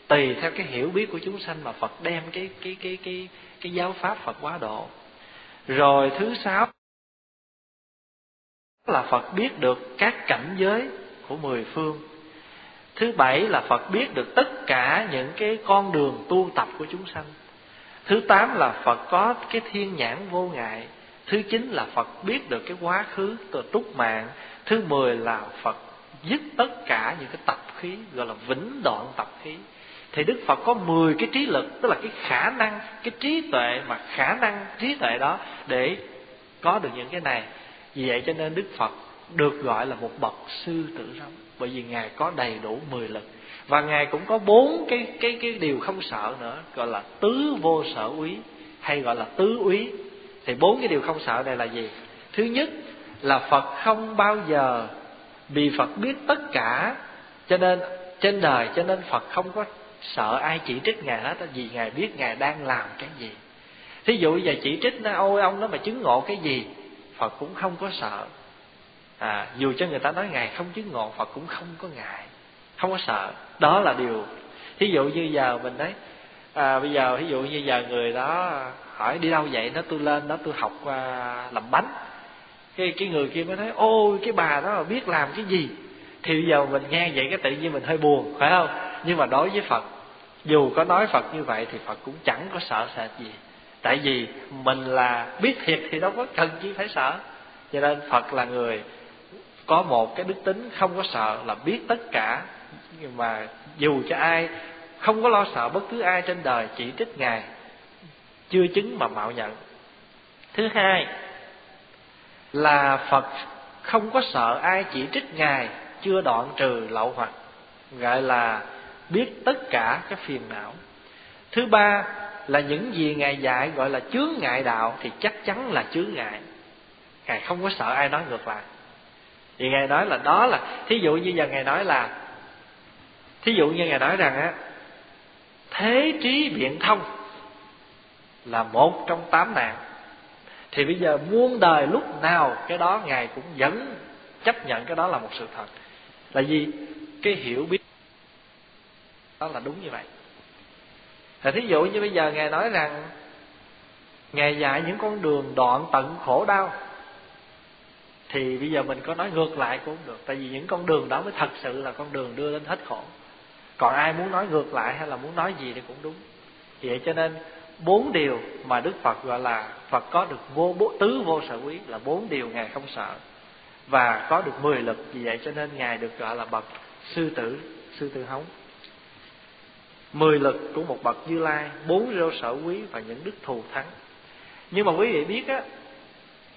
Tùy theo cái hiểu biết của chúng sanh mà phật đem cái cái cái cái cái giáo pháp phật quá độ. Rồi thứ sáu là phật biết được các cảnh giới của mười phương. Thứ bảy là phật biết được tất cả những cái con đường tu tập của chúng sanh. Thứ tám là phật có cái thiên nhãn vô ngại. Thứ chín là phật biết được cái quá khứ từ túc mạng. Thứ mười là phật dứt tất cả những cái tập khí, gọi là vĩnh đoạn tập khí. Thì đức phật có 10 cái trí lực, tức là cái khả năng, cái trí tuệ mà khả năng, trí tuệ đó để có được những cái này. Vì vậy cho nên đức phật được gọi là một bậc sư tử sống bởi vì ngài có đầy đủ 10 lực. Và ngài cũng có bốn cái cái cái điều không sợ nữa, gọi là tứ vô sở úy, hay gọi là tứ úy. Thì bốn cái điều không sợ này là gì? Thứ nhất là phật không bao giờ vì phật biết tất cả cho nên trên đời cho nên phật không có sợ ai chỉ trích ngài hết vì ngài biết ngài đang làm cái gì. Thí dụ giờ chỉ trích nó ôi ông nó mà chứng ngộ cái gì? Phật cũng không có sợ. À, dù cho người ta nói ngài không chứng ngộ phật cũng không có ngại không có sợ. Đó là điều. Thí dụ như giờ mình đấy à, bây giờ ví dụ như giờ người đó hỏi đi đâu vậy nó tôi lên đó tôi học à, làm bánh cái cái người kia mới nói, ôi, cái bà đó là biết làm cái gì? Thì bây giờ mình nghe vậy cái tự nhiên mình hơi buồn, phải không? Nhưng mà đối với phật, dù có nói phật như vậy thì phật cũng chẳng có sợ sệt gì. Tại vì mình là biết thiệt thì đâu có cần chi phải sợ. Cho nên phật là người có một cái đức tính không có sợ là biết tất cả. Nhưng mà dù cho ai không có lo sợ bất cứ ai trên đời, chỉ trích ngài, chưa chứng mà mạo nhận. Thứ hai là phật, không có sợ ai chỉ trích ngài, chưa đoạn trừ lậu hoặc, gọi là biết tất cả các phiền não. Thứ ba là những gì ngài dạy gọi là chướng ngại đạo thì chắc chắn là chướng ngại. Ngài không có sợ ai nói ngược lại. Thì ngài nói là đó là, thí dụ như giờ ngài nói là, thí dụ như ngài nói rằng á, thế trí biện thông là một trong tám nạn thì bây giờ muôn đời lúc nào cái đó ngài cũng vẫn chấp nhận cái đó là một sự thật. Là gì? Cái hiểu biết đó là đúng như vậy. Thì thí dụ như bây giờ ngài nói rằng, ngài dạy những con đường đoạn tận khổ đau, thì bây giờ mình có nói ngược lại cũng được. Tại vì những con đường đó mới thật sự là con đường đưa đến hết khổ. Còn ai muốn nói ngược lại hay là muốn nói gì thì cũng đúng. Vậy cho nên bốn điều mà đức phật gọi là phật có được vô bố, tứ vô sở quý là bốn điều ngài không sợ. Và có được mười lực vì vậy cho nên ngài được gọi là bậc sư tử sư tử hống. Mười lực của một bậc như lai bốn vô sở quý và những đức thù thắng. Nhưng mà quý vị biết á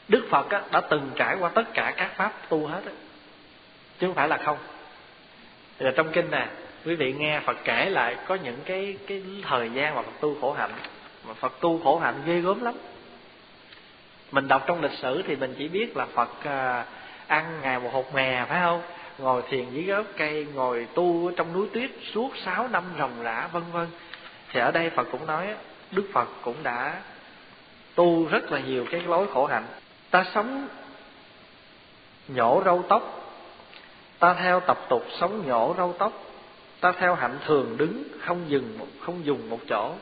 đức phật á, đã từng trải qua tất cả các pháp tu hết á. Chứ không phải là không. Thì là trong kinh nè quý vị nghe phật kể lại có những cái cái thời gian mà phật tu khổ hạnh mà phật tu khổ hạnh ghê gớm lắm. Mình đọc trong lịch sử thì mình chỉ biết là phật à, ăn ngày một hột mè, phải không? Ngồi thiền dưới gốc cây, ngồi tu trong núi tuyết suốt sáu năm ròng rã, vân vân. Thì ở đây phật cũng nói, đức phật cũng đã tu rất là nhiều cái lối khổ hạnh. Ta sống nhổ râu tóc, ta theo tập tục sống nhổ râu tóc, ta theo hạnh thường đứng, không dừng không dùng một chỗ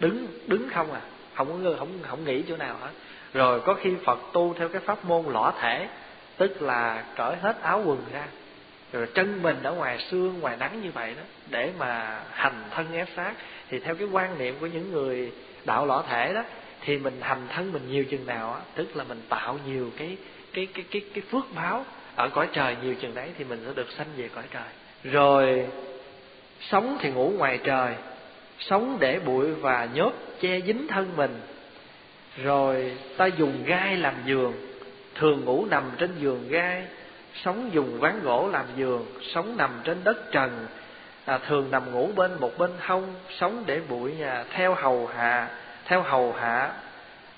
đứng đứng không à? Không có, không không nghĩ chỗ nào hết. Rồi có khi phật tu theo cái pháp môn lõa thể, tức là cởi hết áo quần ra, rồi chân mình ở ngoài xương ngoài nắng như vậy đó, để mà hành thân ép sát thì theo cái quan niệm của những người đạo lõa thể đó, thì mình hành thân mình nhiều chừng nào á, tức là mình tạo nhiều cái cái cái cái cái phước báo ở cõi trời nhiều chừng đấy, thì mình sẽ được sanh về cõi trời. Rồi, sống thì ngủ ngoài trời sống để bụi và nhốt che dính thân mình. Rồi ta dùng gai làm giường thường ngủ nằm trên giường gai sống dùng ván gỗ làm giường sống nằm trên đất trần. À, thường nằm ngủ bên một bên hông sống để bụi nhà theo hầu hạ theo hầu hạ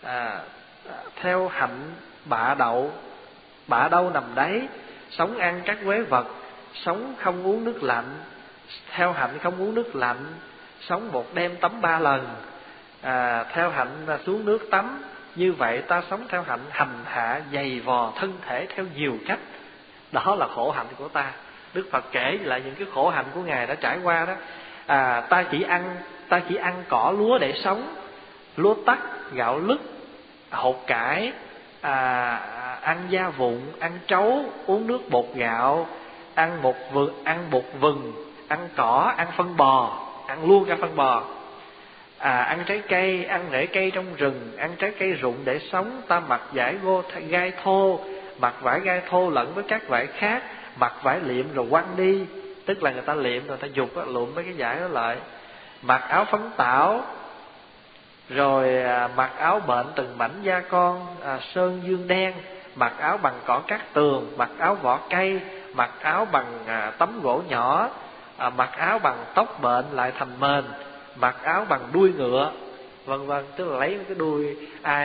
à, à, theo hạnh bạ đậu. Bạ đâu nằm đấy? Sống ăn các quế vật sống không uống nước lạnh theo hạnh không uống nước lạnh sống một đêm tắm ba lần à, theo hạnh xuống nước tắm. Như vậy ta sống theo hạnh hành hạ dày vò thân thể theo nhiều cách. Đó là khổ hạnh của ta. Đức phật kể lại những cái khổ hạnh của ngài đã trải qua đó. À, ta chỉ ăn ta chỉ ăn cỏ lúa để sống. Lúa tắt gạo lứt hột cải à, ăn da vụn ăn trấu uống nước bột gạo ăn một vừng ăn bột vừng ăn cỏ ăn phân bò ăn luôn cả phân bò. À ăn trái cây ăn rễ cây trong rừng ăn trái cây rụng để sống ta mặc vải gô gai thô mặc vải gai thô lẫn với các vải khác mặc vải liệm rồi quăng đi. Tức là người ta liệm rồi ta dục á lụm mấy cái vải đó lại. Mặc áo phấn tảo rồi à, mặc áo bệnh từng mảnh da con à, sơn dương đen mặc áo bằng cỏ cát tường mặc áo vỏ cây mặc áo bằng à, tấm gỗ nhỏ à, mặc áo bằng tóc bệnh lại thành mền mặc áo bằng đuôi ngựa vân vân tức là lấy cái đuôi ai